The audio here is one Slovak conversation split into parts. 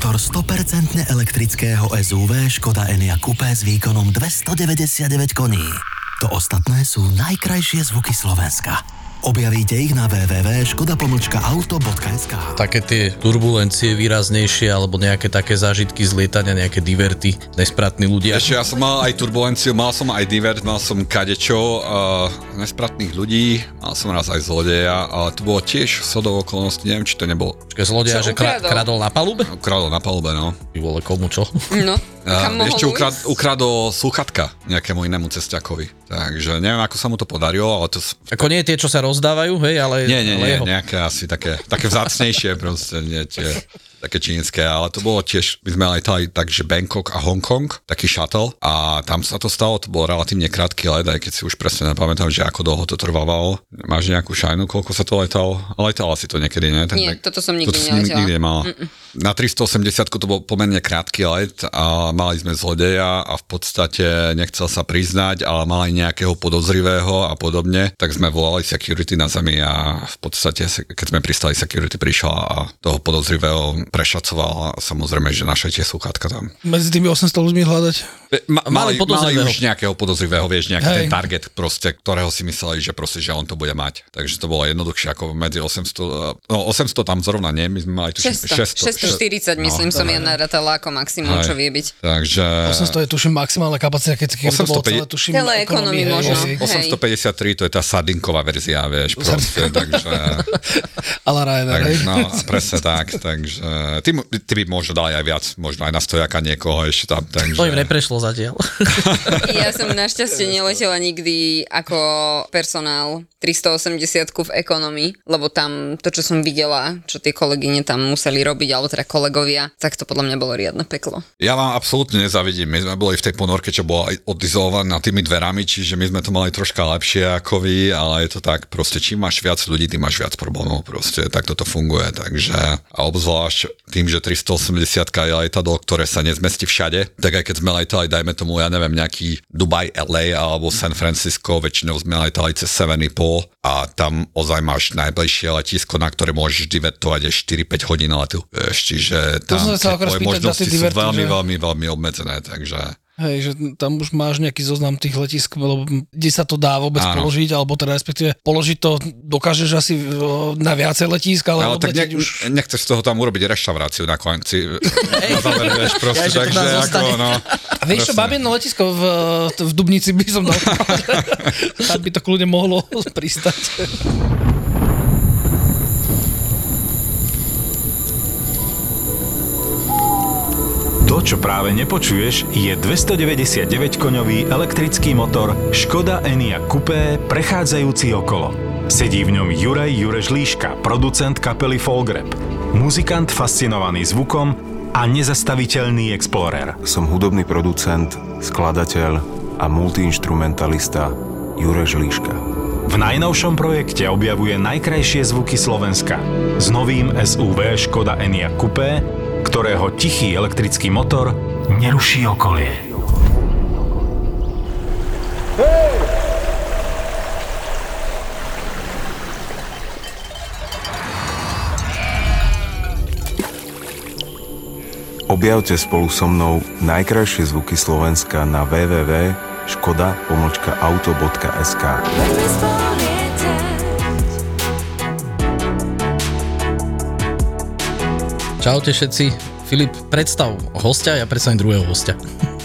Motor 100% elektrického SUV Škoda Enyaq Coupé s výkonom 299 koní. To ostatné sú najkrajšie zvuky Slovenska. Objavíte ich na www.škoda-auto.sk Také tie turbulencie výraznejšie alebo nejaké také zážitky z lietania, nejaké diverty, nespratní ľudia. Ešte ja som mal aj turbulenciu, mal som aj divert, mal som kadečo, uh, nespratných ľudí, mal som raz aj zlodeja, ale to bolo tiež sodou okolností, neviem, či to nebol. Počkaj, zlodeja, Čo že kra- ukradol? kradol na palube? Ukradol na palube, no. Ty vole, komu čo? No, Uh, ešte ukrad, ukradol sluchatka nejakému inému cestiakovi. Takže neviem, ako sa mu to podarilo, ale to... Ako nie tie, čo sa rozdávajú, hej, ale... Nie, nie, ale nie, jeho. nejaké asi také, také vzácnejšie proste, nie tie také čínske, ale to bolo tiež, my sme letali takže Bangkok a Hong Kong, taký shuttle a tam sa to stalo, to bol relatívne krátky let, aj keď si už presne nepamätám, že ako dlho to trvalo. Máš nejakú šajnu, koľko sa to letalo? Letala si to niekedy, nie? Ten Nie, toto som nikdy si neletela. nikdy nemala. Na 380 to bol pomerne krátky let a mali sme zlodeja a v podstate nechcel sa priznať, ale mali nejakého podozrivého a podobne, tak sme volali security na zemi a v podstate, keď sme pristali, security prišla a toho podozrivého prešacoval a samozrejme, že naše tie sluchátka tam. Medzi tými 800 ľuďmi hľadať. Ma, Mali mali, už nejakého podozrivého, vieš, nejaký Hej. ten target proste, ktorého si mysleli, že proste, že on to bude mať. Takže to bolo jednoduchšie ako medzi 800, no 800 tam zrovna nie, my sme mali tuším 600, 640 myslím som ja narátala ako maximum, Hej. čo vie byť. Takže 800 je tuším maximálna kapacita, keď keby to bolo 850 celé, tuším. Celé ekonomii možno. hej. Hej. 853 to je tá sardinková verzia, vieš, proste, takže, Ale Ryanair, hej. takže no, presne tak, takže ty, ty by možno dali aj viac, možno aj na stojaka niekoho ešte tam, takže... To im neprešlo zatiaľ. Ja som našťastie neletela nikdy ako personál 380 v ekonomii, lebo tam to, čo som videla, čo tie kolegyne tam museli robiť, alebo teda kolegovia, tak to podľa mňa bolo riadne peklo. Ja vám absolútne nezavidím. My sme boli v tej ponorke, čo bola odizolovaná tými dverami, čiže my sme to mali troška lepšie ako vy, ale je to tak, proste čím máš viac ľudí, tým máš viac problémov, proste tak toto funguje, takže a obzvlášť tým, že 380 je lietadlo, ktoré sa nezmestí všade, tak aj keď sme letali, dajme tomu, ja neviem, nejaký Dubaj, LA alebo San Francisco, väčšinou sme letali cez 7,5 a tam ozaj máš najbližšie letisko, na ktoré môžeš divertovať až 4-5 hodín letu. Čiže To tam chcel tie tvoje možnosti sú diverty, veľmi, že- veľmi, veľmi obmedzené, takže... Hej, že tam už máš nejaký zoznam tých letisk, lebo kde sa to dá vôbec Áno. položiť, alebo teda respektíve položiť to dokážeš asi o, na viacej letísk, ale, Ale tak ne, už... nechceš z toho tam urobiť reštauráciu na konci. na záver, vieš, proste, Ja, že to takže ako, no, A vieš čo, jedno letisko v, v Dubnici by som dal. tam by to kľudne mohlo pristať. To, čo práve nepočuješ, je 299-koňový elektrický motor Škoda Enyaq Coupé prechádzajúci okolo. Sedí v ňom Juraj Jureš Líška, producent kapely Folgrep. Muzikant fascinovaný zvukom a nezastaviteľný explorer. Som hudobný producent, skladateľ a multiinstrumentalista Jureš Líška. V najnovšom projekte objavuje najkrajšie zvuky Slovenska s novým SUV Škoda Enyaq Coupé, ktorého tichý elektrický motor neruší okolie. Objavte spolu so mnou najkrajšie zvuky Slovenska na www.škoda-auto.sk Čaute všetci. Filip, predstav hostia, ja predstavím druhého hostia.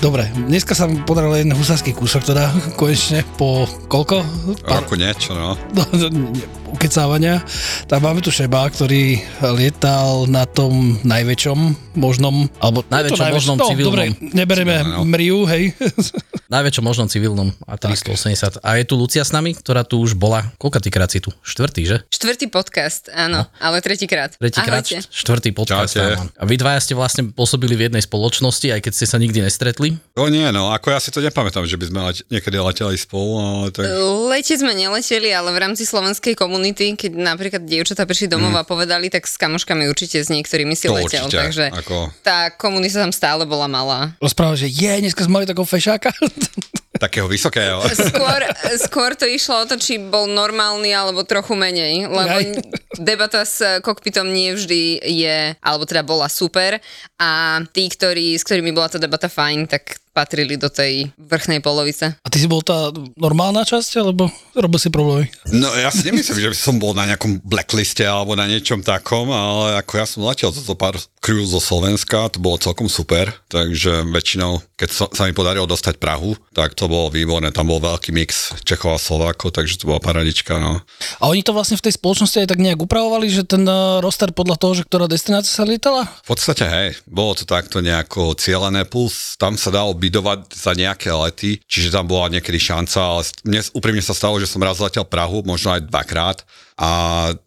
Dobre, dneska sa mi podaril jeden husársky kúsok, teda konečne po koľko? Roku niečo, no. no, ukecávania. Tak máme tu Šeba, ktorý lietal na tom najväčšom možnom, alebo Najväčšom to možnom no, civilnom. Dobre, neberieme Civilnom, no. Mriu, hej. najväčšom možnom civilnom a 380. A je tu Lucia s nami, ktorá tu už bola, koľka krát si tu? Štvrtý, že? Štvrtý podcast, áno, no. ale tretíkrát. Tretíkrát, štvrtý podcast. Čaute. áno. A vy dvaja ste vlastne pôsobili v jednej spoločnosti, aj keď ste sa nikdy nestretli. To nie, no, ako ja si to nepamätám, že by sme lete, niekedy leteli spolu, ale tak... Letieť sme neleteli, ale v rámci slovenskej komunity, keď napríklad dievčatá prišli domov a povedali, tak s kamoškami určite s niektorými si To letel. určite, Takže ako- tá komunita tam stále bola malá. Rozpráva, že je, dneska sme mali takého fešáka. Takého vysokého. Skôr, skôr to išlo o to, či bol normálny alebo trochu menej, lebo Aj. debata s kokpitom nie vždy je, alebo teda bola super a tí, ktorí, s ktorými bola tá debata fajn, tak patrili do tej vrchnej polovice. A ty si bol tá normálna časť, alebo robil si problémy? No ja si nemyslím, že by som bol na nejakom blackliste alebo na niečom takom, ale ako ja som letel zo pár crew zo Slovenska, to bolo celkom super, takže väčšinou, keď sa, sa mi podarilo dostať Prahu, tak to bolo výborné, tam bol veľký mix Čechov a Slovákov, takže to bola paradička, no. A oni to vlastne v tej spoločnosti aj tak nejak upravovali, že ten eh, roster podľa toho, že ktorá destinácia sa lietala? V podstate, hej, bolo to takto nejako cieľené, plus tam sa dalo bydovať za nejaké lety, čiže tam bola niekedy šanca, ale mne úprimne sa stalo, že som raz letel Prahu, možno aj dvakrát a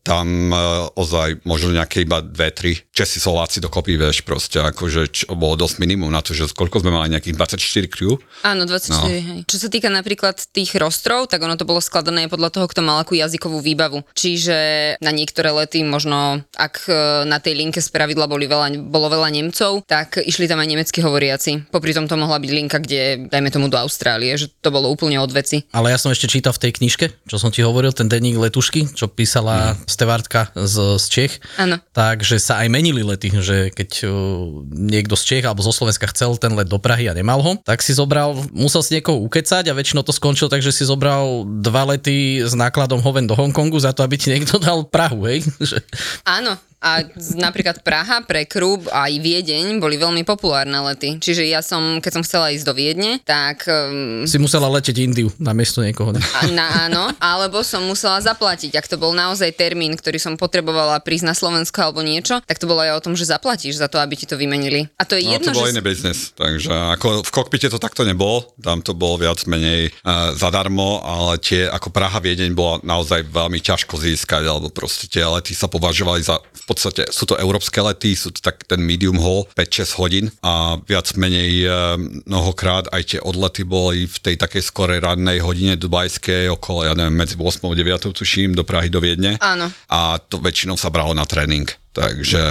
tam e, ozaj možno nejaké iba dve, tri Česi, Slováci dokopy, vieš, proste akože čo bolo dosť minimum na to, že koľko sme mali nejakých 24 crew. Áno, 24, no. hej. Čo sa týka napríklad tých rostrov, tak ono to bolo skladané podľa toho, kto mal akú jazykovú výbavu. Čiže na niektoré lety, možno ak e, na tej linke z pravidla boli veľa, bolo veľa Nemcov, tak išli tam aj nemecky hovoriaci. Popri tom to mohla byť linka, kde, dajme tomu do Austrálie, že to bolo úplne od veci. Ale ja som ešte čítal v tej knižke, čo som ti hovoril, ten denník letušky, čo písala mm. Stevártka z, z Čech. Áno. Takže sa aj menili lety, že keď uh, niekto z Čech alebo zo Slovenska chcel ten let do Prahy a nemal ho, tak si zobral, musel si niekoho ukecať a väčšinou to skončilo tak, že si zobral dva lety s nákladom hoven do Hongkongu za to, aby ti niekto dal Prahu, hej? Že... Áno, a napríklad Praha pre Krúb a aj Viedeň boli veľmi populárne lety. Čiže ja som, keď som chcela ísť do Viedne, tak um, Si musela leteť Indiu na miesto niekoho. Ne? A na áno, alebo som musela zaplatiť. Ak to bol naozaj termín, ktorý som potrebovala prísť na Slovensko alebo niečo, tak to bolo aj o tom, že zaplatíš za to, aby ti to vymenili. A to je No jedno, to bol že... iný biznis, takže ako v kokpite to takto nebolo, tam to bolo viac menej uh, zadarmo, ale tie ako Praha Viedeň bola naozaj veľmi ťažko získať, alebo proste tie lety sa považovali za, podstate sú to európske lety, sú to tak ten medium haul, 5-6 hodín a viac menej uh, mnohokrát aj tie odlety boli v tej takej skorej rannej hodine dubajskej, okolo, ja neviem, medzi 8 a 9 tuším, do Prahy, do Viedne. Áno. A to väčšinou sa bralo na tréning. Takže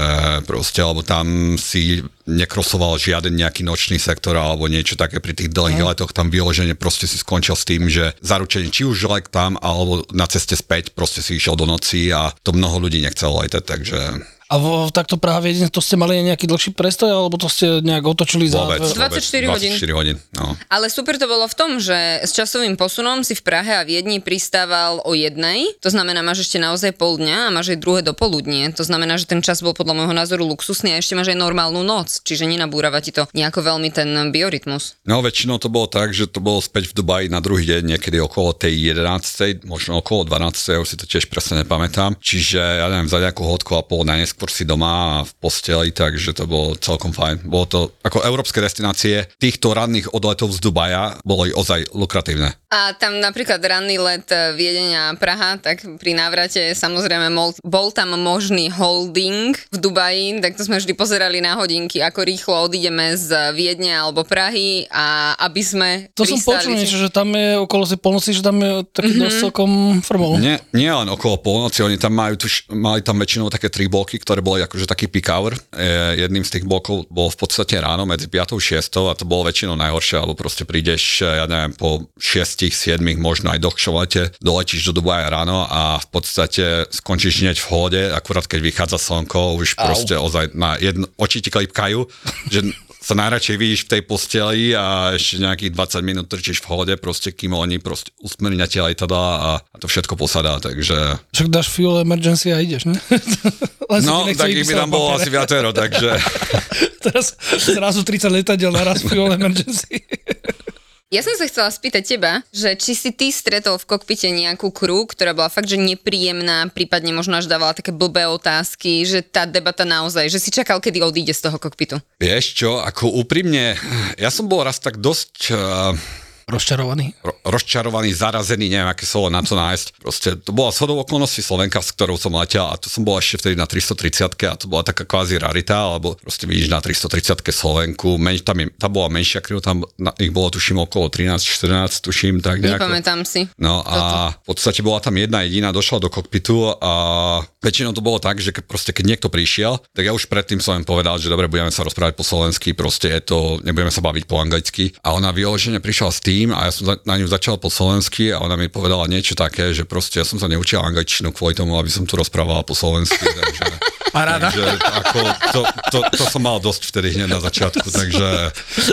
proste, lebo tam si nekrosoval žiaden nejaký nočný sektor alebo niečo také pri tých dlhých letoch, tam vyloženie proste si skončil s tým, že zaručenie či už let tam alebo na ceste späť proste si išiel do noci a to mnoho ľudí nechcelo letať, takže A vo, takto Praha Viedeň, to ste mali nejaký dlhší prestoj, alebo to ste nejak otočili za... vôbec, vôbec 24 hodín. 24 hodín. No. Ale super to bolo v tom, že s časovým posunom si v Prahe a Viedni pristával o jednej, to znamená, máš ešte naozaj pol dňa a máš aj druhé dopoludnie. To znamená, že ten čas bol podľa môjho názoru luxusný a ešte máš aj normálnu noc, čiže nenabúrava ti to nejako veľmi ten biorytmus. No väčšinou to bolo tak, že to bolo späť v Dubaji na druhý deň, niekedy okolo tej 11. možno okolo 12. ja už si to tiež presne nepamätám. Čiže ja neviem, za nejakú hodku a pol najneskôr si doma a v posteli, takže to bolo celkom fajn. Bolo to ako európske destinácie týchto ranných odletov z Dubaja boli ozaj lukratívne. A tam napríklad ranný let e, Viedeň a Praha, tak pri návrate samozrejme mol, bol tam možný holding v Dubaji, tak to sme vždy pozerali na hodinky, ako rýchlo odídeme z Viedne alebo Prahy a aby sme To som pristali počul si- niečo, že tam je okolo si polnoci, že tam je taký mm-hmm. dosť celkom formou. Nie, nie len okolo polnoci, oni tam majú, tuž, mali tam väčšinou také tri bloky, ktoré boli akože taký peak hour. E, jedným z tých blokov bol v podstate ráno medzi 5 a 6 a to bolo väčšinou najhoršie, alebo proste prídeš, ja neviem, po 6, 7, možno aj dlhšom lete, doletíš do Dubaja ráno a v podstate skončíš hneď v hode, akurát keď vychádza slnko, už Au. proste ozaj na jedno, oči ti klipkajú, že sa najradšej vidíš v tej posteli a ešte nejakých 20 minút trčíš v hode, proste kým oni proste usmernia tie lietadla a, a to všetko posadá, takže... Však dáš fuel emergency a ideš, ne? Len No, tak by tam bolo asi viacero, takže... Teraz zrazu 30 letadiel naraz fuel emergency. Ja som sa chcela spýtať teba, že či si ty stretol v kokpite nejakú crew, ktorá bola fakt, že nepríjemná, prípadne možno až dávala také blbé otázky, že tá debata naozaj, že si čakal, kedy odíde z toho kokpitu. Vieš čo, ako úprimne, ja som bol raz tak dosť uh, Rozčarovaný. ro- rozčarovaný, zarazený, neviem, aké slovo na to nájsť. Proste to bola shodou okolností Slovenka, s ktorou som letel a to som bol ešte vtedy na 330 a to bola taká kvázi rarita, alebo proste vidíš na 330 Slovenku, men, tam, je, tam bola menšia kriv, tam na, ich bolo tuším okolo 13-14, tuším, tak nejako. Nepamätám si. No a v podstate bola tam jedna jediná, došla do kokpitu a väčšinou to bolo tak, že ke, proste keď niekto prišiel, tak ja už predtým som im povedal, že dobre, budeme sa rozprávať po slovensky, proste je to, nebudeme sa baviť po anglicky. A ona vyložene prišla s tým a ja som na ňu začal po slovensky a ona mi povedala niečo také, že proste ja som sa neučil angličtinu kvôli tomu, aby som tu rozprával po slovensky. takže, Paráda. takže ako, to, to, to, som mal dosť vtedy hneď na začiatku, takže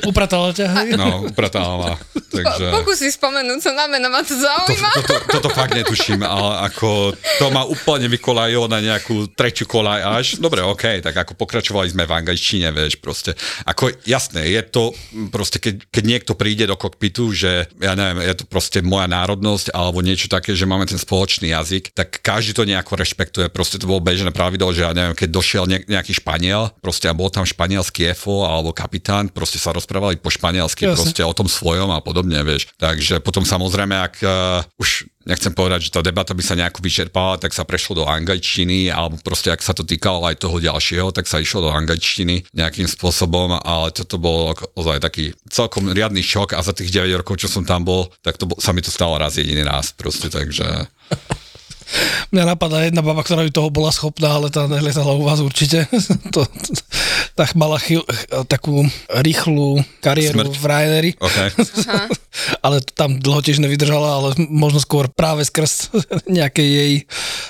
Upratala ťa, hej? no, upratala. Takže... Po, pokus si spomenúť sa na meno, ma to To, zaujíma. toto, toto fakt netuším, ale ako to ma úplne vykolajilo na nejakú tretiu kolaj až. Dobre, OK, tak ako pokračovali sme v angličtine, vieš, proste. Ako jasné, je to proste, keď, keď niekto príde do kokpitu, že ja neviem, je to proste moja národnosť alebo niečo také, že máme ten spoločný jazyk, tak každý to nejako rešpektuje. Proste to bolo bežné pravidlo, že ja neviem, keď došiel ne, nejaký Španiel, proste a bol tam španielský EFO alebo kapitán, proste sa rozprávali po španielsky, Jasne. proste o tom svojom a podobne, vieš. Takže potom samozrejme, ak uh, už nechcem povedať, že tá debata by sa nejako vyčerpala, tak sa prešlo do angličtiny, alebo proste ak sa to týkalo aj toho ďalšieho, tak sa išlo do angličtiny nejakým spôsobom, ale toto bolo ozaj taký celkom riadny šok a za tých 9 rokov, čo som tam bol, tak to bol, sa mi to stalo raz jediný raz proste, takže Mňa napadá jedna baba, ktorá by toho bola schopná, ale tá neletala u vás určite. to, to, tak mala chyl, takú rýchlu kariéru Smrť. v Ryanairi. OK. ale tam dlho tiež nevydržala, ale možno skôr práve skrz nejakej jej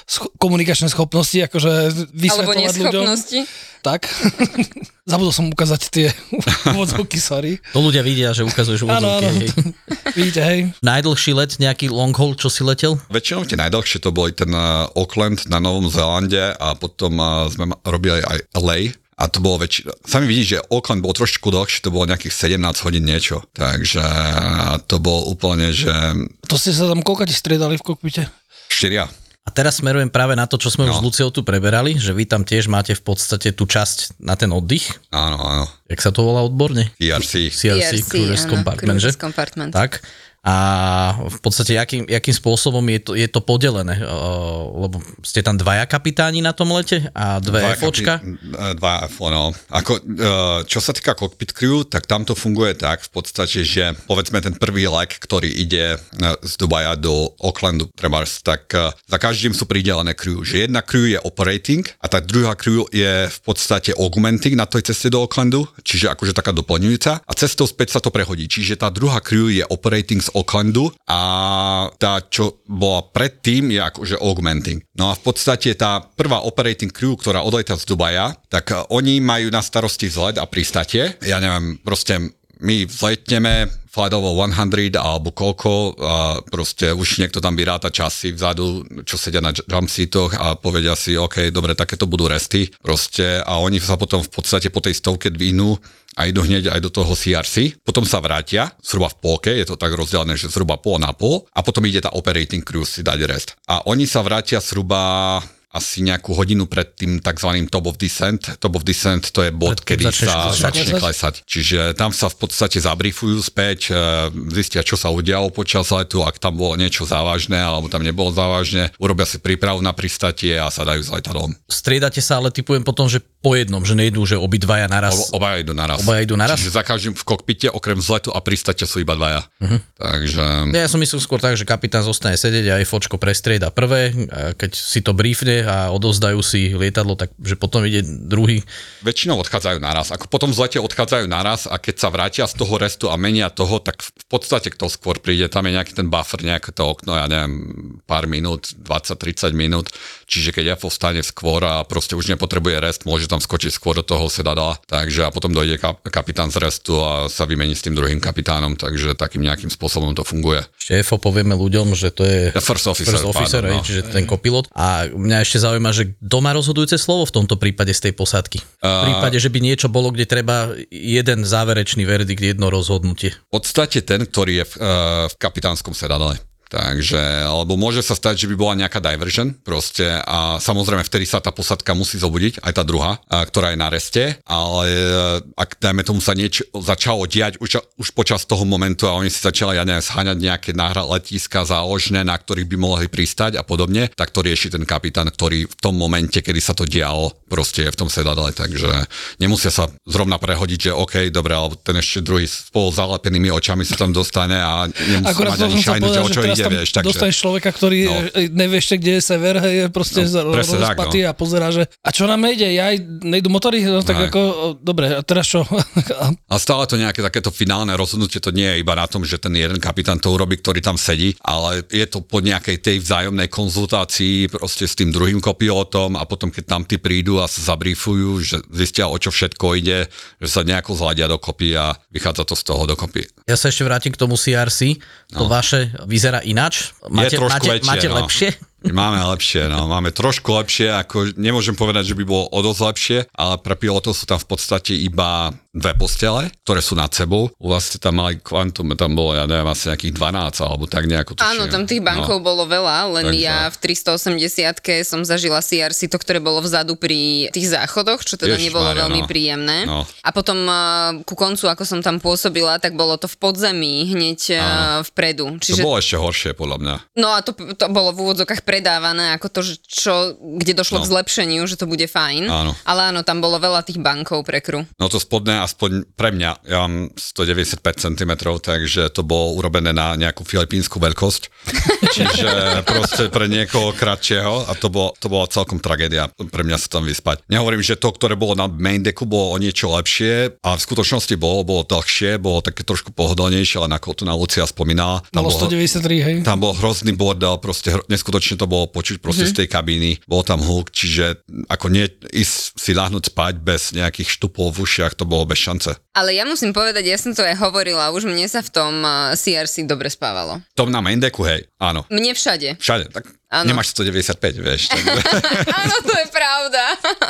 scho- komunikačné schopnosti, akože Alebo vysvetľovať ľuďom. neschopnosti. Tak. Zabudol som ukázať tie úvodzovky, sorry. To ľudia vidia, že ukazuješ úvodzovky. áno. Vidíte, hej. Najdlhší let, nejaký long haul, čo si letel? Väčšinou tie najdlhšie to boli ten uh, Auckland na Novom Zélande a potom uh, sme robili aj LA. A to bolo väčšina. Sami vidíš, že Auckland bol trošku dlhšie, to bolo nejakých 17 hodín niečo. Takže to bolo úplne, že To ste sa tam koľko ti striedali v kokpite? štyria. A teraz smerujem práve na to, čo sme no. už s. Luciou tu preberali, že vy tam tiež máte v podstate tú časť na ten oddych. Áno, áno. Jak sa to volá odborne? ERC. CRC, Cruise áno, Compartment, že? Compartment. Tak. A v podstate, akým, akým spôsobom je to, je to podelené? Lebo ste tam dvaja kapitáni na tom lete a dve Dva FOčka? kapi- Dva FO, no. Ako, uh, čo sa týka cockpit crew, tak tam to funguje tak v podstate, že povedzme ten prvý let, ktorý ide uh, z Dubaja do Aucklandu, trebárs, tak za každým sú pridelené crew. Že jedna crew je operating a tá druhá crew je v podstate augmenting na tej ceste do Aucklandu, čiže akože taká doplňujúca a cestou späť sa to prehodí. Čiže tá druhá crew je operating z Aucklandu a tá, čo bola predtým, je akože augmenting. No a v podstate tá prvá operating crew, ktorá odleta z Dubaja, tak eh, oni majú na starosti vzlet a pristate. Ja neviem, proste my vzletneme flight level 100 alebo koľko a proste už niekto tam vyráta časy vzadu, čo sedia na jump seatoch a povedia si, OK, dobre, takéto budú resty proste a oni sa potom v podstate po tej stovke dvihnú a idú hneď aj do toho CRC, potom sa vrátia, zhruba v polke, je to tak rozdelené, že zhruba pol na pol a potom ide tá operating crew si dať rest. A oni sa vrátia zhruba asi nejakú hodinu pred tým tzv. top of descent. Top of descent to je bod, Pred tým kedy sa začne klesať. Čiže tam sa v podstate zabrifujú späť, e, zistia, čo sa udialo počas letu, ak tam bolo niečo závažné alebo tam nebolo závažné, urobia si prípravu na pristatie a sa dajú z letadlom. Striedate sa, ale typujem potom, že po jednom, že nejdú, že obidvaja naraz. Oba, obaja idú naraz. Obaja idú naraz? Čiže za každým v kokpite, okrem vzletu a pristate sú iba dvaja. Mhm. Takže... Ja som myslel skôr tak, že kapitán zostane sedieť a fočko prestrieda prvé, a keď si to briefne a odovzdajú si lietadlo, tak že potom ide druhý. Väčšinou odchádzajú naraz. Ako potom v zlete odchádzajú naraz a keď sa vrátia z toho restu a menia toho, tak v podstate kto skôr príde, tam je nejaký ten buffer, nejaké to okno, ja neviem, pár minút, 20-30 minút. Čiže keď ja povstane skôr a proste už nepotrebuje rest, môže tam skočiť skôr do toho sedadla. Takže a potom dojde kap- kapitán z restu a sa vymení s tým druhým kapitánom, takže takým nejakým spôsobom to funguje. Šéfo povieme ľuďom, že to je first officer, first officer pardon, no. čiže ten kopilot. A mňa ešte zaujíma, že kto má rozhodujúce slovo v tomto prípade z tej posádky? V prípade, že by niečo bolo, kde treba jeden záverečný verdikt, jedno rozhodnutie. V podstate ten, ktorý je v, uh, v kapitánskom sedadle. Takže, alebo môže sa stať, že by bola nejaká diversion proste a samozrejme vtedy sa tá posadka musí zobudiť, aj tá druhá, a, ktorá je na reste, ale e, ak dajme tomu sa niečo začalo diať už, už počas toho momentu a oni si začali, ja neviem, sháňať nejaké náhra letiska záložné, na ktorých by mohli pristať a podobne, tak to rieši ten kapitán, ktorý v tom momente, kedy sa to dialo, proste je v tom sedadle, takže nemusia sa zrovna prehodiť, že OK, dobre, alebo ten ešte druhý spolu zalepenými očami sa tam dostane a nemusí Akurát mať ani šajnu, že o čo ide, tam vieš, takže... dostaneš človeka, ktorý No. no. nevie ešte, kde je sever, hej, je proste No, no, rozpatý no. a pozerá, že a čo nám nejde, ja aj nejdu motory, no tak Aj. ako, dobre, a teraz čo? A stále to nejaké takéto finálne rozhodnutie, to nie je iba na tom, že ten jeden kapitán to urobí, ktorý tam sedí, ale je to po nejakej tej vzájomnej konzultácii proste s tým druhým kopilotom a potom, keď tam tí prídu a sa zabrífujú, že zistia, o čo všetko ide, že sa nejako zladia dokopy a vychádza to z toho dokopy. Ja sa ešte vrátim k tomu CRC. To vaše vyzerá ináč. Máte, trošku máte, väčšie, máte no. lepšie? Máme lepšie, no. Máme trošku lepšie, ako nemôžem povedať, že by bolo o dosť lepšie, ale pre pilotov sú tam v podstate iba dve postele, ktoré sú nad sebou. U vás ste tam mali kvantum, tam bolo, ja neviem, asi nejakých 12 alebo tak nejako. tuším. Áno, tam tých bankov No. bolo veľa, len Takže- ja v 380 som zažila CRC, to, ktoré bolo vzadu pri tých záchodoch, čo teda Ježišmária, nebolo veľmi no. príjemné. No. A potom uh, ku koncu, ako som tam pôsobila, tak bolo to v podzemí, hneď uh, vpredu. To Čiže bolo ešte horšie, podľa mňa. No a to, to bolo v úvodzokách predávané ako to, že čo, kde došlo No. k zlepšeniu, že to bude fajn. Áno. Ale áno, tam bolo veľa tých bankov pre kru. No to spodné, aspoň pre mňa, ja mám 195 cm, takže to bolo urobené na nejakú filipínsku veľkosť. Čiže proste pre niekoho kratšieho a to, bolo, to bola celkom tragédia pre mňa sa tam vyspať. Nehovorím, že to, ktoré bolo na main decku, bolo o niečo lepšie a v skutočnosti bolo, bolo dlhšie, bolo také trošku pohodlnejšie, ale ako to na Lucia spomínala. tam bolo- 193, hej. Tam bol hrozný bordel, proste hro, neskutočne to bolo počuť proste mm-hmm. z tej kabíny, bol tam hluk, čiže ako nie ísť si ľahnúť spať bez nejakých štupov v ušiach, to bolo bez šance. Ale ja musím povedať, ja som to aj hovorila, už mne sa v tom CRC dobre spávalo. Tom na main decku, hej, áno. Mne všade. Všade, tak Áno. nemáš 195, vieš. Áno, to je pravda.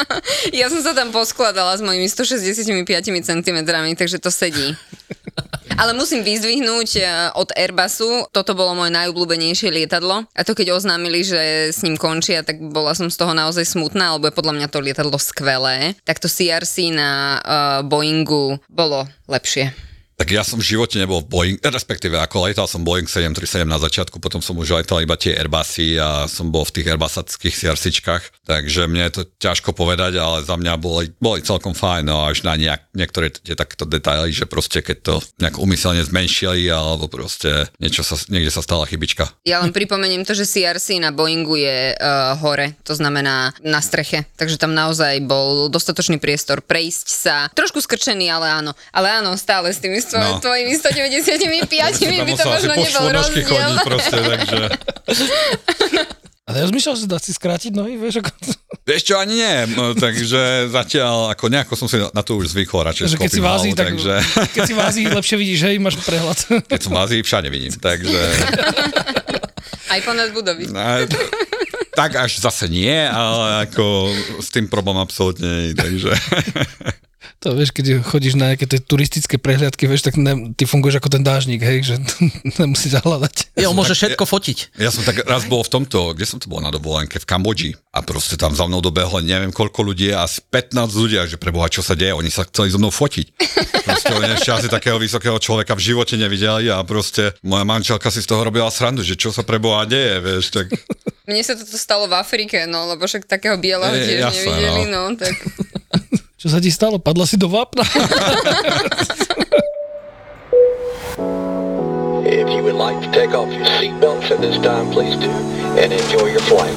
ja som sa tam poskladala s mojimi 165 cm, takže to sedí. Ale musím vyzdvihnúť e, od Airbusu, toto bolo moje najobľúbenejšie lietadlo a to keď oznámili, že s ním končia, tak bola som z toho naozaj smutná, lebo je podľa mňa to lietadlo skvelé. Tak to CRC na uh, Boeingu bolo lepšie. Tak ja som v živote nebol v Boeing, respektíve ako letal som Boeing 737 na začiatku, potom som už letal iba tie Airbusy a som bol v tých Airbusackých CRCčkách, takže mne je to ťažko povedať, ale za mňa boli, boli celkom fajn, no až na nejak, niektoré tie takéto detaily, že proste keď to nejak umyselne zmenšili, alebo proste niečo sa, niekde sa stala chybička. Ja len pripomeniem to, že CRC na Boeingu je uh, hore, to znamená na streche, takže tam naozaj bol dostatočný priestor prejsť sa. Trošku skrčený, ale áno. Ale áno, stále s tými sto- No. tvojimi 195 by to možno nebol rozdiel. proste, takže... A ja rozmýšľal, že dá si skrátiť nohy, vieš, ako... Vieš čo, ani nie, no, takže zatiaľ ako nejako som si na to už zvykol, radšej že keď si v Ázii, tak, takže keď si v Ázii lepšie vidíš, hej, máš prehľad. keď som v Ázii, všade vidím, takže Aj ponad budovy. no, tak až zase nie, ale ako s tým problém absolútne nie, takže To vieš, keď chodíš na nejaké tie turistické prehliadky, vieš, tak ne, ty funguješ ako ten dážnik, hej, že nemusíš hľadať. Jo, môže všetko fotiť. ja som tak raz bol v tomto, kde som to bol na dovolenke, v Kambodži a proste tam za mnou dobehlo neviem koľko ľudí a asi 15 ľudia, že preboha, čo sa deje, oni sa chceli so mnou fotiť. Proste oni ešte asi takého vysokého človeka v živote nevideli a proste moja manželka si z toho robila srandu, že čo sa preboha deje, vieš, tak Mne sa toto stalo v Afrike, no, lebo však takého bieleho tiež nevideli, no. tak... Čo sa ti stalo? Padla si do vápna? If you would like to take off your seatbelts at this time, please do, and enjoy your flight.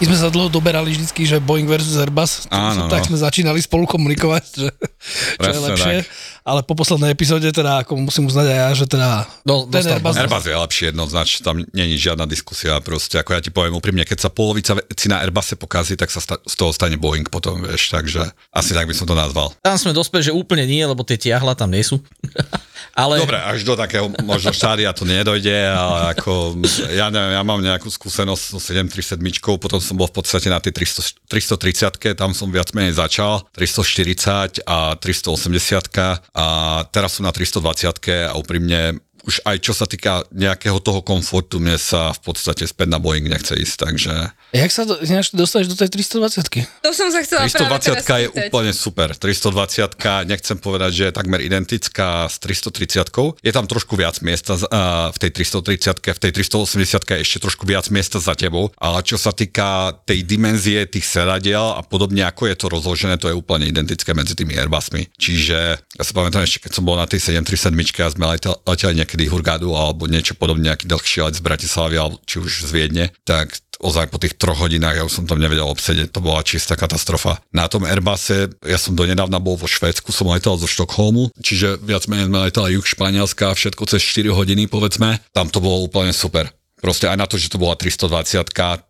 My sme sa dlho doberali vždycky, že Boeing versus Airbus. Áno, tak no. sme začínali spolu komunikovať, že čo je Presne lepšie. tak. Ale po poslednej epizóde teda, ako musím uznať aj ja, že teda No, ten Airbus, Airbus je lepší jednoznačne, tam není žiadna diskusia, proste ako ja ti poviem úprimne, keď sa polovica veci na Airbuse pokazí, tak sa sta- z toho stane Boeing potom, vieš, takže asi tak by som to nazval. Tam sme dospeli, že úplne nie, lebo tie tiahla tam nie sú. Ale Dobre, až do takého možno štádia to nedojde, ale ako, ja neviem, ja mám nejakú skúsenosť so 737, potom som bol v podstate na tej 300, 330, tam som viac menej začal, 340 a 380 a teraz som na 320 a úprimne už aj čo sa týka nejakého toho komfortu, mne sa v podstate späť na Boeing nechce ísť, takže Jak sa do, ináč dostaneš do tej 320 To som sa chcela práve 320 teraz je spýtať. úplne super. 320 nechcem povedať, že je takmer identická s 330 Je tam trošku viac miesta a v tej 330 v tej 380 je ešte trošku viac miesta za tebou, ale čo sa týka tej dimenzie tých sedadiel a podobne, ako je to rozložené, to je úplne identické medzi tými Airbusmi. Čiže ja sa pamätám ešte, keď som bol na tej 737 a sme letel- leteli niekedy Hurgadu alebo niečo podobne, nejaký dlhší let z Bratislavy alebo či už z Viedne, tak ozaj po tých troch hodinách ja už som tam nevedel obsedieť, to bola čistá katastrofa. Na tom Airbuse, ja som donedávna bol vo Švédsku, som letel zo Štokholmu, čiže viac menej sme leteli juh Španielska, všetko cez 4 hodiny povedzme, tam to bolo úplne super. Proste aj na to, že to bola 320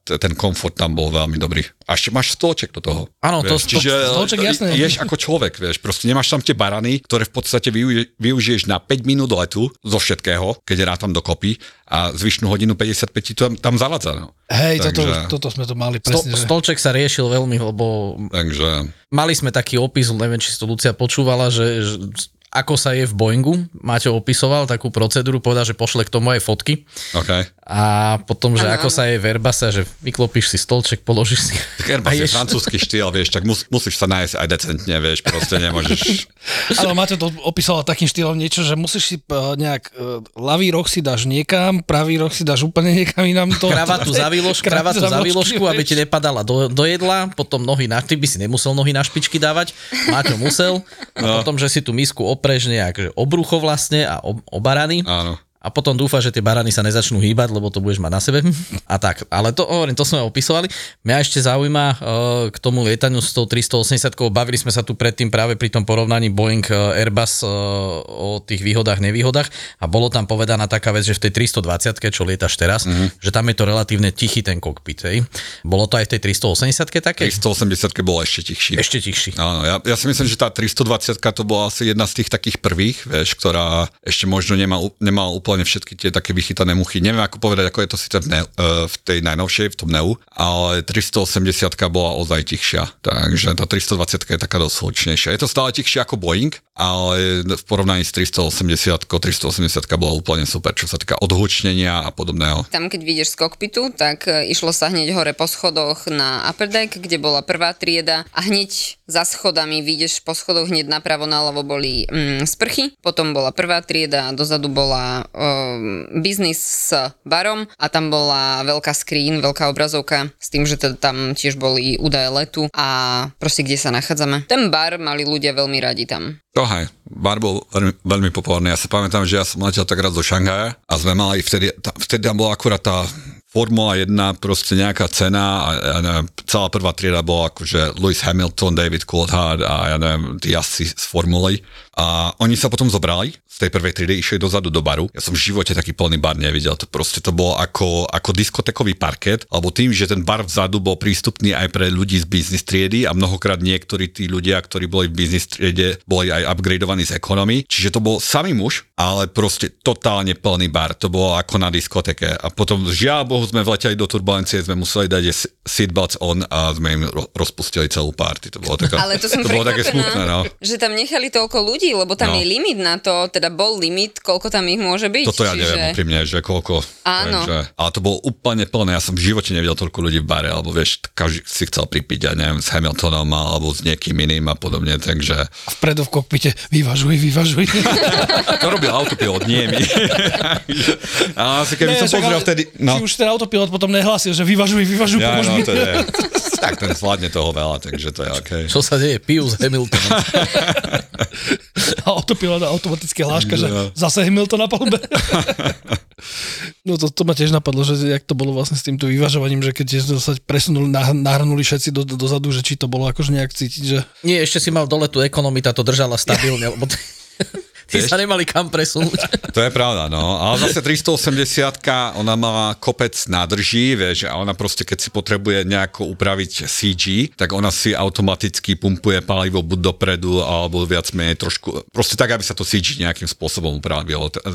t- ten komfort tam bol veľmi dobrý. A ešte máš stolček do toho. Áno, to- čiže stolček, jasné. ješ ako človek, vieš, proste nemáš tam tie barany, ktoré v podstate využi- využiješ na 5 minút letu zo všetkého, keď rátam dokopy a zvyšnú hodinu 55 ti tam, tam zavadza. No. Hej, toto, Takže- toto sme to mali presne. že- stolček sa riešil veľmi, lebo Takže mali sme taký opis, neviem, či si to Lucia počúvala, že, že ako sa je v Boeingu. Maťo opisoval takú procedúru, povedal, že pošle k tomu aj fotky. OK. A potom, že Áno, ako áno. sa je v Airbuse, že vyklopíš si stolček, položíš si. Tak Airbus a je francúzsky štýl, vieš, tak mus, musíš sa nájsť aj decentne, vieš, proste nemôžeš... Ale Maťo to opísala takým štýlom niečo, že musíš si uh, nejak uh, ľavý roh si dáš niekam, pravý roh si dáš úplne niekam inám. To, Kravatu za výložku, kravatu za výložku, aby ti nepadala do, do jedla, potom nohy na, ty by si nemusel nohy na špičky dávať, Maťo musel, a No. potom, že si tú misku opreš nejak, že obrucho vlastne a ob, obarany. Áno. A potom dúfa, že tie barany sa nezačnú hýbať, lebo to budeš mať na sebe. A tak, ale to hovorím, to sme opisovali. Mňa ešte zaujíma uh, k tomu lietaniu s tou 380 bavili sme sa tu predtým práve pri tom porovnaní Boeing uh, Airbus uh, o tých výhodách, nevýhodách a bolo tam povedaná taká vec, že v tej 320 čo lietaš teraz, mm-hmm. že tam je to relatívne tichý ten kokpit. Hej. Bolo to aj v tej 380 také? 380 bolo ešte tichší. Ešte tichší. Áno, ja, ja si myslím, že tá 320 to bola asi jedna z tých takých prvých, vieš, ktorá ešte možno nemá, nemá úplne všetky tie také vychytané muchy. Neviem ako povedať, ako je to síce v, ne, uh, v tej najnovšej, v tom Neu, ale 380 bola ozaj tichšia. Takže tá 320 je taká dosť. Je to stále tichšie ako Boeing, ale v porovnaní s 380 380 bola úplne super, čo sa týka odhlučnenia a podobného. Tam, keď vyjdeš z kokpitu, tak e, išlo sa hneď hore po schodoch na upper deck, kde bola prvá trieda a hneď za schodami vyjdeš po schodoch hneď napravo, naľavo boli mm, sprchy, potom bola prvá trieda a dozadu bola um, biznis s barom a tam bola veľká screen, veľká obrazovka s tým, že teda tam tiež boli údaje letu a proste kde sa nachádzame. Ten bar mali ľudia veľmi radi tam. To hej, bar bol veľmi, veľmi populárny. Ja sa pamätám, že ja som letel tak raz do Šanghaja a sme mali vtedy, tá, vtedy tam bola akurát tá Formula 1, proste nejaká cena a ja neviem, celá prvá trieda bola akože Lewis Hamilton, David Coulthard a ja neviem, tí jazdci z Formuly. A oni sa potom zobrali z tej prvej triedy, išli dozadu do baru. Ja som v živote taký plný bar nevidel. To proste to bolo ako, ako diskotekový parket, alebo tým, že ten bar vzadu bol prístupný aj pre ľudí z business triedy a mnohokrát niektorí tí ľudia, ktorí boli v business triede, boli aj upgradeovaní z ekonomy. Čiže to bol samý muž, ale proste totálne plný bar. To bolo ako na diskoteke. A potom žiaľ Bohu sme vleteli do turbulencie, sme museli dať seatbelts on a sme im ro- rozpustili celú party. To bolo, taká, Ale to som to bolo také smutné, no. že tam nechali toľko ľudí, lebo tam No. je limit na to, teda bol limit, koľko tam ich môže byť. Toto ja čiže... neviem úprimne, že koľko. Áno. Takže, ale to bolo úplne plné. Ja som v živote nevidel toľko ľudí v bare, alebo vieš, každý si chcel pripiť, ja neviem, s Hamiltonom alebo s niekým iným a podobne, takže Vpredu v kokpite, vyvažuj, vyvažuj. to robil autopilot, nie my. a asi keby Ne, som pozrel ale vtedy... No. Si už ten autopilot potom nehlásil, že vyvažuj, vyvažuj, ja, no, to je, tak ten zvládne toho veľa, takže to je OK. Čo sa deje? Pijú s Hamiltonom. A autopilot a automatické hláška, že No. zase Hamilton na palube. No to, to ma tiež napadlo, že jak to bolo vlastne s týmto vyvažovaním, že keď sa presunuli, nah- nahrnuli všetci do, do, dozadu, že či to bolo akože nejak cítiť, že... Nie, ešte si mal dole tú ekonomita, to držala stabilne, lebo ty, sa nemali kam presunúť. To je pravda, no. Ale zase 380 ona mala kopec nádrží, vieš, a ona proste, keď si potrebuje nejako upraviť CG, tak ona si automaticky pumpuje palivo buď dopredu, alebo viac menej trošku, proste tak, aby sa to CG nejakým spôsobom upravilo. To,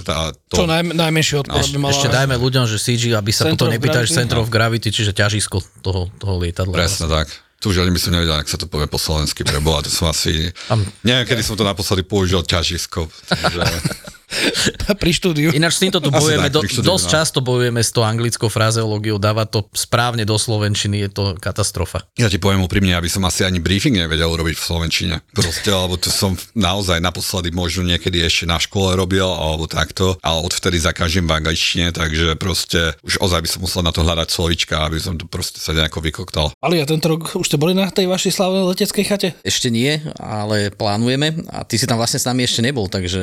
Čo naj, najmenší odpor by mala... Ešte dajme ľuďom, že CG, aby sa potom nepýtali, že gravity. Center of Gravity, čiže ťažisko toho, toho lietadla. Presne tak. Tu už ani by som nevedel, ak sa to povie po slovensky pre Boha, to som asi... Tam- Neviem, kedy som to naposledy použil ťažisko. Takže... pri štúdiu. Ináč s týmto tu bojujeme, tak, do, štúdiu, dosť no. často bojujeme s tou anglickou frazeológiou, dáva to správne do slovenčiny, je to katastrofa. Ja ti poviem úprimne, aby som asi ani briefing nevedel urobiť v Slovenčine. Proste, alebo to som naozaj naposledy možno niekedy ešte na škole robil, alebo takto, ale odvtedy zakažím v angličtine, takže proste už ozaj by som musel na to hľadať slovička, aby som to proste sa nejako vykoktal. Ale ja tento rok už ste boli na tej vašej slavnej leteckej chate? Ešte nie, ale plánujeme a ty si tam vlastne s nami ešte nebol, takže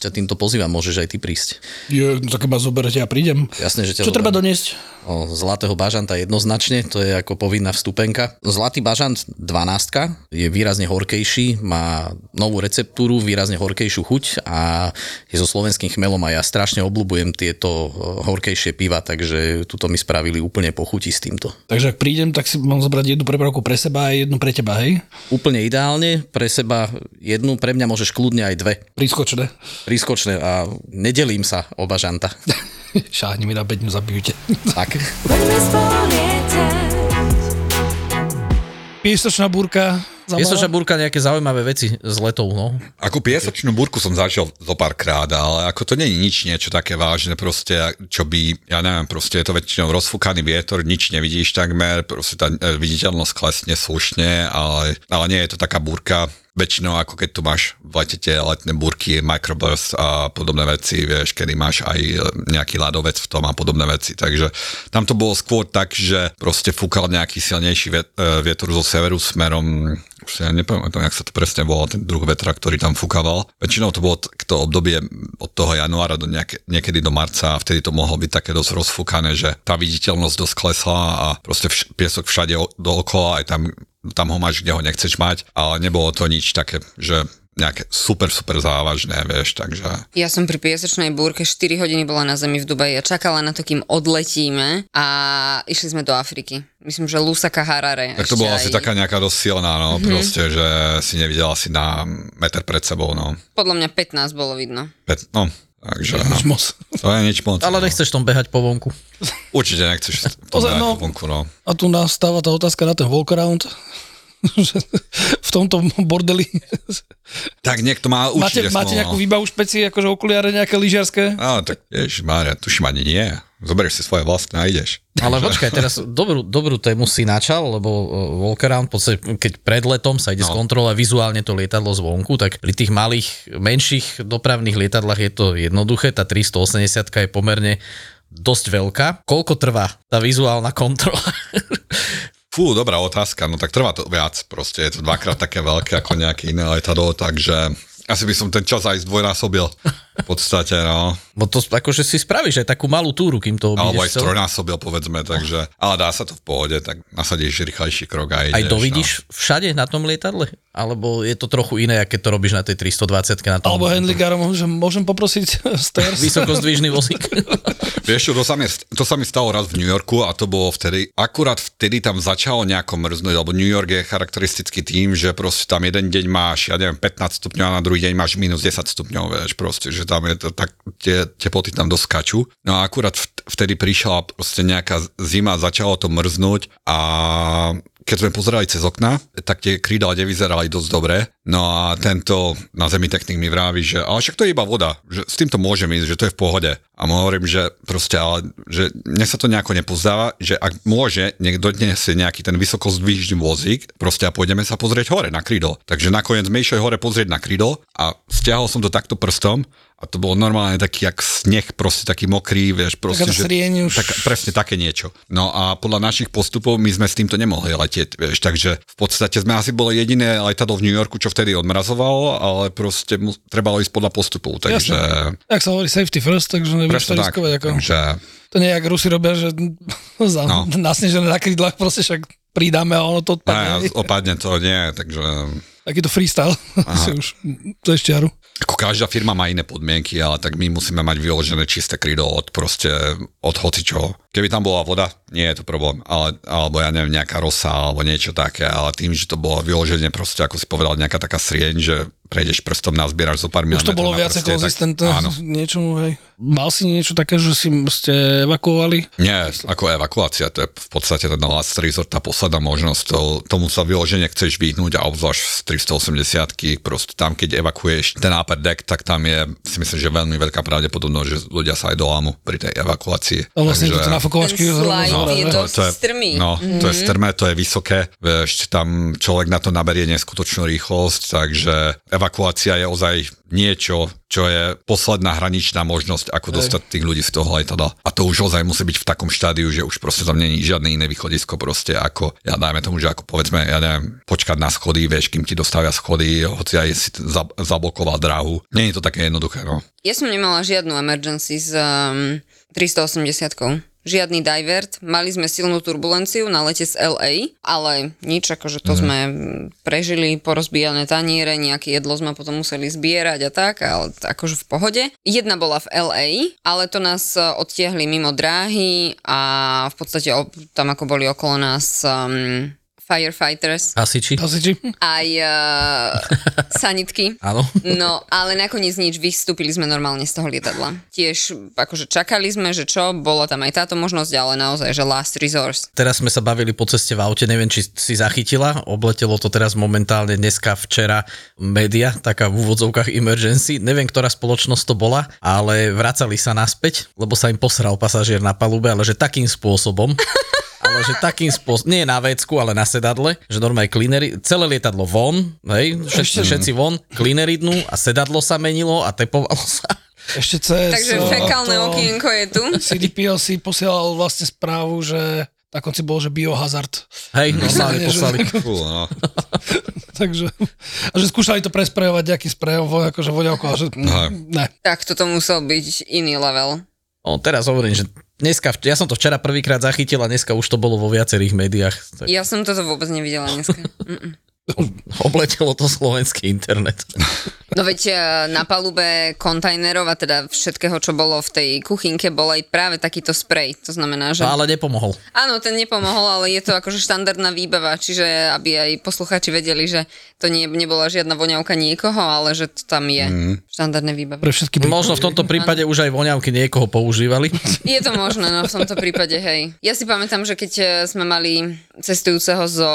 ťa týmto pozývam, môžeš aj ty prísť. Je, no tak ma zoberete a prídem. Jasné, že ťa Čo treba zoberiem. doniesť? O, zlatého bažanta jednoznačne, to je ako povinná vstupenka. Zlatý bažant 12 je výrazne horkejší, má novú receptúru, výrazne horkejšiu chuť a je so slovenským chmelom a ja strašne obľúbujem tieto horkejšie piva, takže tuto mi spravili úplne po chuti s týmto. Takže ak prídem, tak si mám zobrať jednu prepravku pre seba a jednu pre teba, hej? Úplne ideálne, pre seba jednu, pre mňa môžeš kľudne aj dve. Prískočné. Prískočné a nedelím sa o bažanta. Šáhni mi na 5 minút zabijete. Tak. Piesočná búrka. Piesočná búrka nejaké zaujímavé veci z letov, no. Ako piesočnú burku som zažil zo párkrát, ale ako to nie je nič niečo také vážne, proste, čo by, ja neviem, proste je to väčšinou rozfúkaný vietor, nič nevidíš takmer, proste tá e, viditeľnosť klesne slušne, ale, ale nie je to taká burka, väčšinou ako keď tu máš v lete tie letné burky, microburst a podobné veci, vieš, kedy máš aj e, nejaký ľadovec v tom a podobné veci. Takže tam to bolo skôr tak, že proste fúkal nejaký silnejší e, vietor zo severu smerom už ja nepamätám, jak sa to presne volá, ten druh vetra, ktorý tam fúkaval. Väčšinou to bolo to obdobie od toho januára do nejaké, niekedy do marca a vtedy to mohlo byť také dosť rozfúkané, že tá viditeľnosť dosť klesla a proste vš- piesok všade o- dookola, aj tam, tam ho máš, kde ho nechceš mať, ale nebolo to nič také, že nejaké super, super závažné, vieš, takže... Ja som pri piesočnej búrke 4 hodiny bola na zemi v Dubaji a čakala na to, kým odletíme a išli sme do Afriky. Myslím, že Lusaka Harare. Tak to bola aj- asi taká nejaká dosť silná, no, Mhm. proste, že si nevidela si na meter pred sebou, no. Podľa mňa 15 bolo vidno. Pet, no, takže... Nič moc. To je nič moc. Ale nechceš tom behať po vonku. Určite nechceš to Ozaj, no. vonku, no. A tu nastáva tá otázka na ten walkaround. V tomto bordeli Tak niekto má máte, určite máte nejakú no. výbavu špeci, akože okuliare nejaké lyžiarské? Á, tak ježiš, Mária, tuším ani nie. Zoberieš si svoje vlastné a ideš. Ale počkaj, teraz dobrú, dobrú tému si načal, lebo uh, walkaround, v podstate, keď pred letom sa ide no. skontrolovať vizuálne to lietadlo zvonku, tak pri tých malých, menších dopravných lietadlách je to jednoduché, tá 380 je pomerne dosť veľká. Koľko trvá tá vizuálna kontrola? Fú, dobrá otázka, no tak trvá to viac, proste je to dvakrát také veľké ako nejaké iné letadlo, takže asi by som ten čas aj zdvojnásobil v podstate, no. Bo to akože si spravíš aj takú malú túru, kým to Alebo aj obídeš strojnásobil, povedzme, takže, ale dá sa to v pohode, tak nasadíš rýchlejší krok a ideš. Aj dovidíš No. všade na tom lietadle? Alebo je to trochu iné, keď to robíš na tej 320 na tom Alebo handlingárom, že môžem poprosiť stairs? vysokozdvižný vozík? Vieš čo, to sa, mi, to sa mi stalo raz v New Yorku a to bolo vtedy, akurát vtedy tam začalo nejako mrznúť, lebo New York je charakteristický tým, že proste tam jeden deň máš, ja neviem, 15 stupňov a na druhý deň máš minus 10 stupňov, vieš, proste, že tam je to tak, tie teploty tam doskačú. No a akurát vt- vtedy prišla proste nejaká zima, začalo to mrznúť a keď sme pozerali cez okna, tak tie krídla nevyzerali dosť dobre. No a tento na zemi technik mi vraví, že ale však to je iba voda, že s týmto môžem ísť, že to je v pohode. A mu hovorím, že proste, ale že mne sa to nejako nepozdáva, že ak môže, nech donesie nejaký ten vysokozdvižný vozík, proste a pôjdeme sa pozrieť hore na krídlo. Takže nakoniec sme išli hore pozrieť na krídlo a stiahol som to takto prstom a to bolo normálne taký jak sneh, proste taký mokrý, vieš, proste, už. tak, presne také niečo. No a podľa našich postupov my sme s týmto nemohli letieť, vieš, takže v podstate sme asi boli jediné letadlo v New Yorku, čo vtedy odmrazovalo, ale proste mu, trebalo ísť podľa postupov, takže... Jak sa hovorí safety first, takže nebudeš to riskovať. Ako... takže To nie je, jak Rusi robia, že No. nasnežené na krídlach proste však pridáme a ono to ne, odpadne. opadne to nie, takže Takýto freestyle. si už, to je štiaru. ako každá firma má iné podmienky, ale tak my musíme mať vyložené čisté krídlo od proste, od hocičoho. Keby tam bola voda, nie je to problém, ale, alebo ja neviem, nejaká rosa alebo niečo také, ale tým, že to bolo vyložené proste, ako si povedal, nejaká taká srieň, že prejdeš prstom, nazbieraš zo pár Už to bolo na viacej tak- konzistentné niečomu, hej. Mal si niečo také, že si ste evakuovali? Nie, ako evakuácia, to je v podstate ten last resort, tá posledná možnosť, to, tomu sa vyložene chceš vyhnúť a obzvlášť z 380 proste tam, keď evakuuješ ten upper deck, tak tam je, si myslím, že veľmi veľká pravdepodobnosť, že ľudia sa aj dolámu pri tej evakuácii. A vlastne to tie nafukovačky Ten zrovna slide zhora, je strmý. No, to je Mhm. strmé, to je vysoké, vieš, tam človek na to naberie neskutočnú rýchlosť, takže evakuácia je ozaj niečo, čo je posledná hraničná možnosť, ako dostať tých ľudí z toho letadla. A to už ozaj musí byť v takom štádiu, že už proste tam není žiadne iné východisko proste ako, ja dajme tomu, že ako povedzme, ja neviem, počkať na schody, vieš, kým ti dostavia schody, hoci aj si zablokoval dráhu. Je to také jednoduché, no. Ja som nemala žiadnu emergency s um, 380 Žiadny divert, mali sme silnú turbulenciu na lete z LA, ale nič, akože to Mhm. sme mm, prežili, porozbijané taniere, nejaké jedlo sme potom museli zbierať a tak, ale akože v pohode. Jedna bola v LA, ale to nás e, odtiahli mimo dráhy a v podstate tam ako boli okolo nás um, firefighters, Hasiči? Hasiči? aj uh, sanitky. Áno. No, ale nakoniec nič, vystúpili sme normálne z toho lietadla. Tiež akože čakali sme, že čo, bola tam aj táto možnosť, ale naozaj, že last resource. Teraz sme sa bavili po ceste v aute, neviem, či si zachytila, obletelo to teraz momentálne dneska, včera média, taká v úvodzovkách emergency, neviem, ktorá spoločnosť to bola, ale vracali sa naspäť, lebo sa im posral pasažier na palube, ale že takým spôsobom, ale že takým spôsobom, nie na vecku, ale na sedadle, že normálne cleanery, celé lietadlo von, hej, všetci, všetci von, cleanery dnu a sedadlo sa menilo a tepovalo sa. Ešte cez... Takže eh, fekálne to- okienko je tu. CDPL si posielal vlastne správu, že na konci bol, že biohazard. Hej, normálne Že- poslali. Fú, no. Takže, a že skúšali to presprejovať nejakým sprejom, akože voňavkou, a že ne. Tak toto musel byť iný level. No, teraz hovorím, že dneska, ja som to včera prvýkrát zachytil a dneska už to bolo vo viacerých médiách. Tak Ja som toto vôbec nevidela dneska. Obletelo to slovenský internet. No veď e, na palube kontajnerov a teda všetkého, čo bolo v tej kuchynke, bol aj práve takýto sprej. To znamená, že... No, ale nepomohol. Áno, ten nepomohol, ale je to akože štandardná výbava, čiže aby aj posluchači vedeli, že to nie, nebola žiadna voňavka niekoho, ale že to tam je Mhm. štandardné výbava. Pre všetky Možno v tomto prípade už aj voňavky niekoho používali. Je to možné, no v tomto prípade, hej. Ja si pamätám, že keď e, sme mali cestujúceho so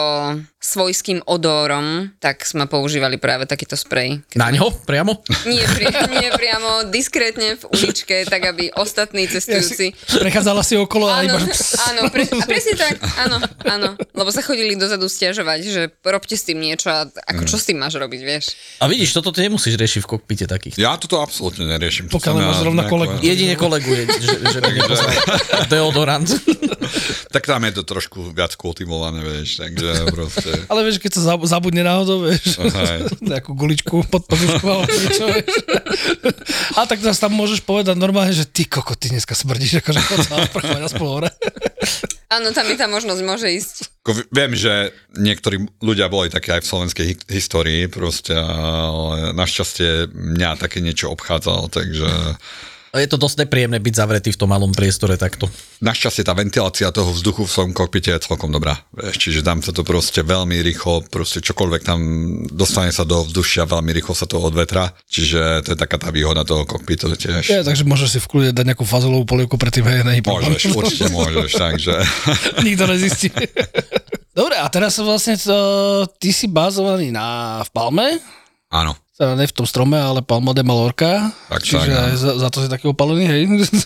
svojským odorom, tak sme používali práve takýto sprej. Na ňo? Priamo? Nie, pri, nie priamo, diskrétne v uličke, tak aby ostatní cestujúci... Prechádzala si okolo a iba, Áno, že... áno, pre, a presne tak, áno, áno. Lebo sa chodili dozadu stiažovať, že robte s tým niečo a ako čo s tým máš robiť, vieš. A vidíš, toto ty nemusíš riešiť v kokpite takých. Ja toto absolútne neriešim. To Pokiaľ na- zrovna nejako- kolegu. Jedine koleguje, že, že neposlal deodorant. Tak tam je to trošku viac kultivované, vieš, takže proste... Ale vieš, keď sa zab- zabudne náhodou, vieš, Hej. nejakú guličku pod podušku alebo niečo, vieš. A tak teraz tam môžeš povedať normálne, že ty koko, ty dneska smrdíš, akože chod sa naprchovať aspoň hore. Áno, tam je tá možnosť, môže ísť. Viem, že niektorí ľudia boli také aj v slovenskej hi- histórii, proste, ale našťastie mňa také niečo obchádzalo, takže Je to dosť nepríjemné byť zavretý v tom malom priestore takto. našťastie tá ventilácia toho vzduchu v svojom kokpite je celkom dobrá. Čiže tam sa to proste veľmi rýchlo, proste čokoľvek tam dostane sa do vzdušia, veľmi rýchlo sa to odvetra, čiže to je taká tá výhoda toho kokpitu tiež. Ja, takže môžeš si v kľude dať nejakú fazolovú polievku predtým, hej, problém. Môžeš, určite môžeš, takže... Nikto nezistí. Dobre, a teraz vlastne to, ty si bázovaný na, v Palme, Áno. Teda ne v tom strome, ale Palma de Mallorca, Tak, čiže tak, aj za, za to si taký opalený, hej.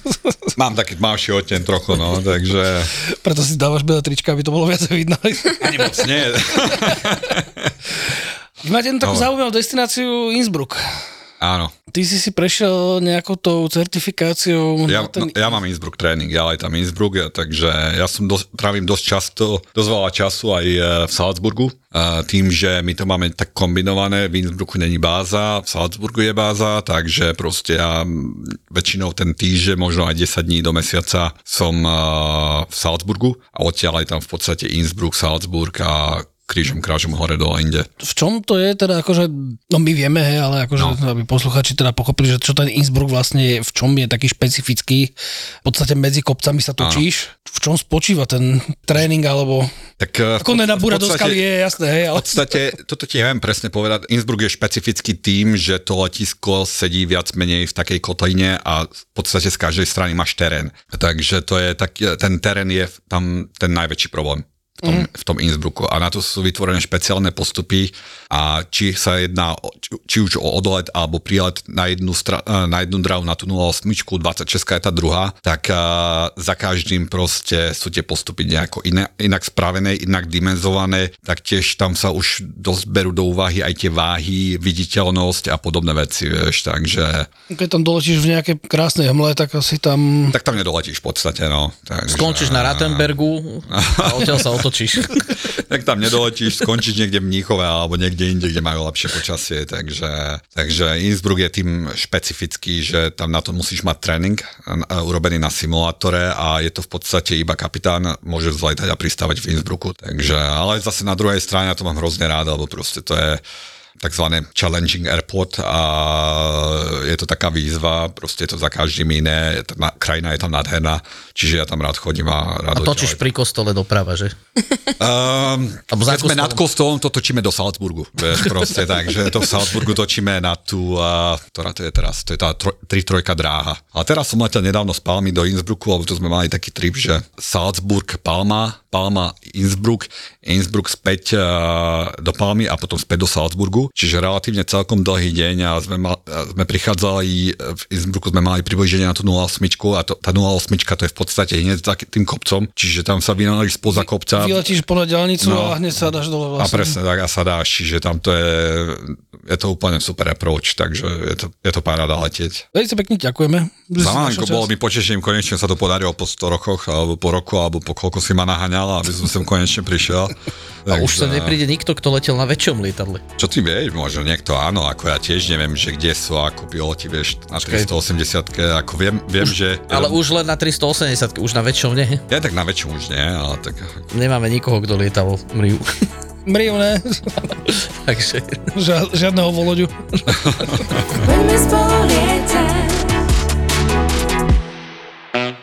Mám taký tmavší odtieň trochu, no, takže Preto si dávaš biele trička, aby to bolo viac vidno. ani moc nie. Vy máte jednu takú No. zaujímavú destináciu Innsbruck. Áno. Ty si si prešiel nejakou tou certifikáciou Ja, ten... no, ja mám Innsbruck tréning, ja tam Innsbruck, takže ja som dos, trávim dosť často, dosť veľa času aj e, v Salzburgu. A tým, že my to máme tak kombinované, v Innsbrucku není báza, v Salzburgu je báza, takže proste ja väčšinou ten týždeň, možno aj 10 dní do mesiaca som e, v Salzburgu a odtiaľ aj tam v podstate Innsbruck, Salzburg a krížom, krážom hore dole inde. V čom to je teda akože, no my vieme, hej, ale akože, no. aby posluchači teda pochopili, že čo ten Innsbruck vlastne je, v čom je taký špecifický, v podstate medzi kopcami sa točíš, Áno. v čom spočíva ten tréning, alebo tak, eh, ako nenabúra do skaly, je jasné, hej, ale... V podstate, toto ti neviem presne povedať, Innsbruck je špecifický tým, že to letisko sedí viac menej v takej kotline a v podstate z každej strany máš terén. Takže to je tak, ten terén je tam ten najväčší problém v tom, mm. v tom Innsbrucku. A na to sú vytvorené špeciálne postupy a či sa jedná či už o odlet alebo prílet na jednu, stra, e, na jednu drahu na tú 08, 26 je tá druhá, tak uh, za každým proste sú tie postupy nejako iné, inak spravené, inak dimenzované, tak tiež tam sa už dosť berú do úvahy aj tie váhy, viditeľnosť a podobné veci, vieš, takže... Keď tam doletíš v nejakej krásnej hmle, tak asi tam... Tak tam nedoletíš v podstate, no. Takže... Skončíš na Ratenbergu a odtiaľ sa otočíš. tak tam nedoletíš, skončíš niekde v Mníchove alebo niekde inde, kde majú lepšie počasie, takže, takže Innsbruck je tým špecifický, že tam na to musíš mať tréning urobený na simulátore a je to v podstate iba kapitán môže vzletať a pristávať v Innsbrucku, takže, ale zase na druhej strane ja to mám hrozne rád, lebo proste to je takzvané challenging airport a je to taká výzva, proste je to za každým iné, tá krajina je tam nádherná, čiže ja tam rád chodím a rád A točíš pri kostole doprava, že? Um, keď sme nad kostolom, to točíme do Salzburgu, vieš, proste, takže to v Salzburgu točíme na tú, uh, ktorá to je teraz, to je tá 3-3 dráha. A teraz som letel nedávno z Palmy do Innsbrucku, lebo tu sme mali taký trip, že Salzburg, Palma, Palma, Innsbruck, Innsbruck späť uh, do Palmy a potom späť do Salzburgu, čiže relatívne celkom dlhý deň a sme, ma, sme prichádzali, v Innsbrucku sme mali približenie na tú 08 a to, tá 08 to je v podstate hneď za tým kopcom, čiže tam sa vynali spoza kopca. Vyletíš po diálnicu no, a hneď sa dáš dole vlastne. A presne tak a sa dáš, čiže tam to je, je to úplne super approach, takže je to, je to paráda letieť. Veľmi pekne ďakujeme. Za bolo mi počešením, konečne sa to podarilo po 100 rokoch, alebo po roku, alebo po koľko si ma naháňal zaňal, aby som sem konečne prišiel. A Takže... už sa nepríde nikto, kto letel na väčšom lietadle. Čo ty vieš, možno niekto áno, ako ja tiež neviem, že kde sú ako piloti, vieš, na 380 ako viem, viem už, že... Ale ja, už len na 380 už na väčšom nie? Ja tak na väčšom už nie, ale tak... Nemáme nikoho, kto lietal Mriu. Mriu, ne? Takže... Ža- žiadneho voloďu.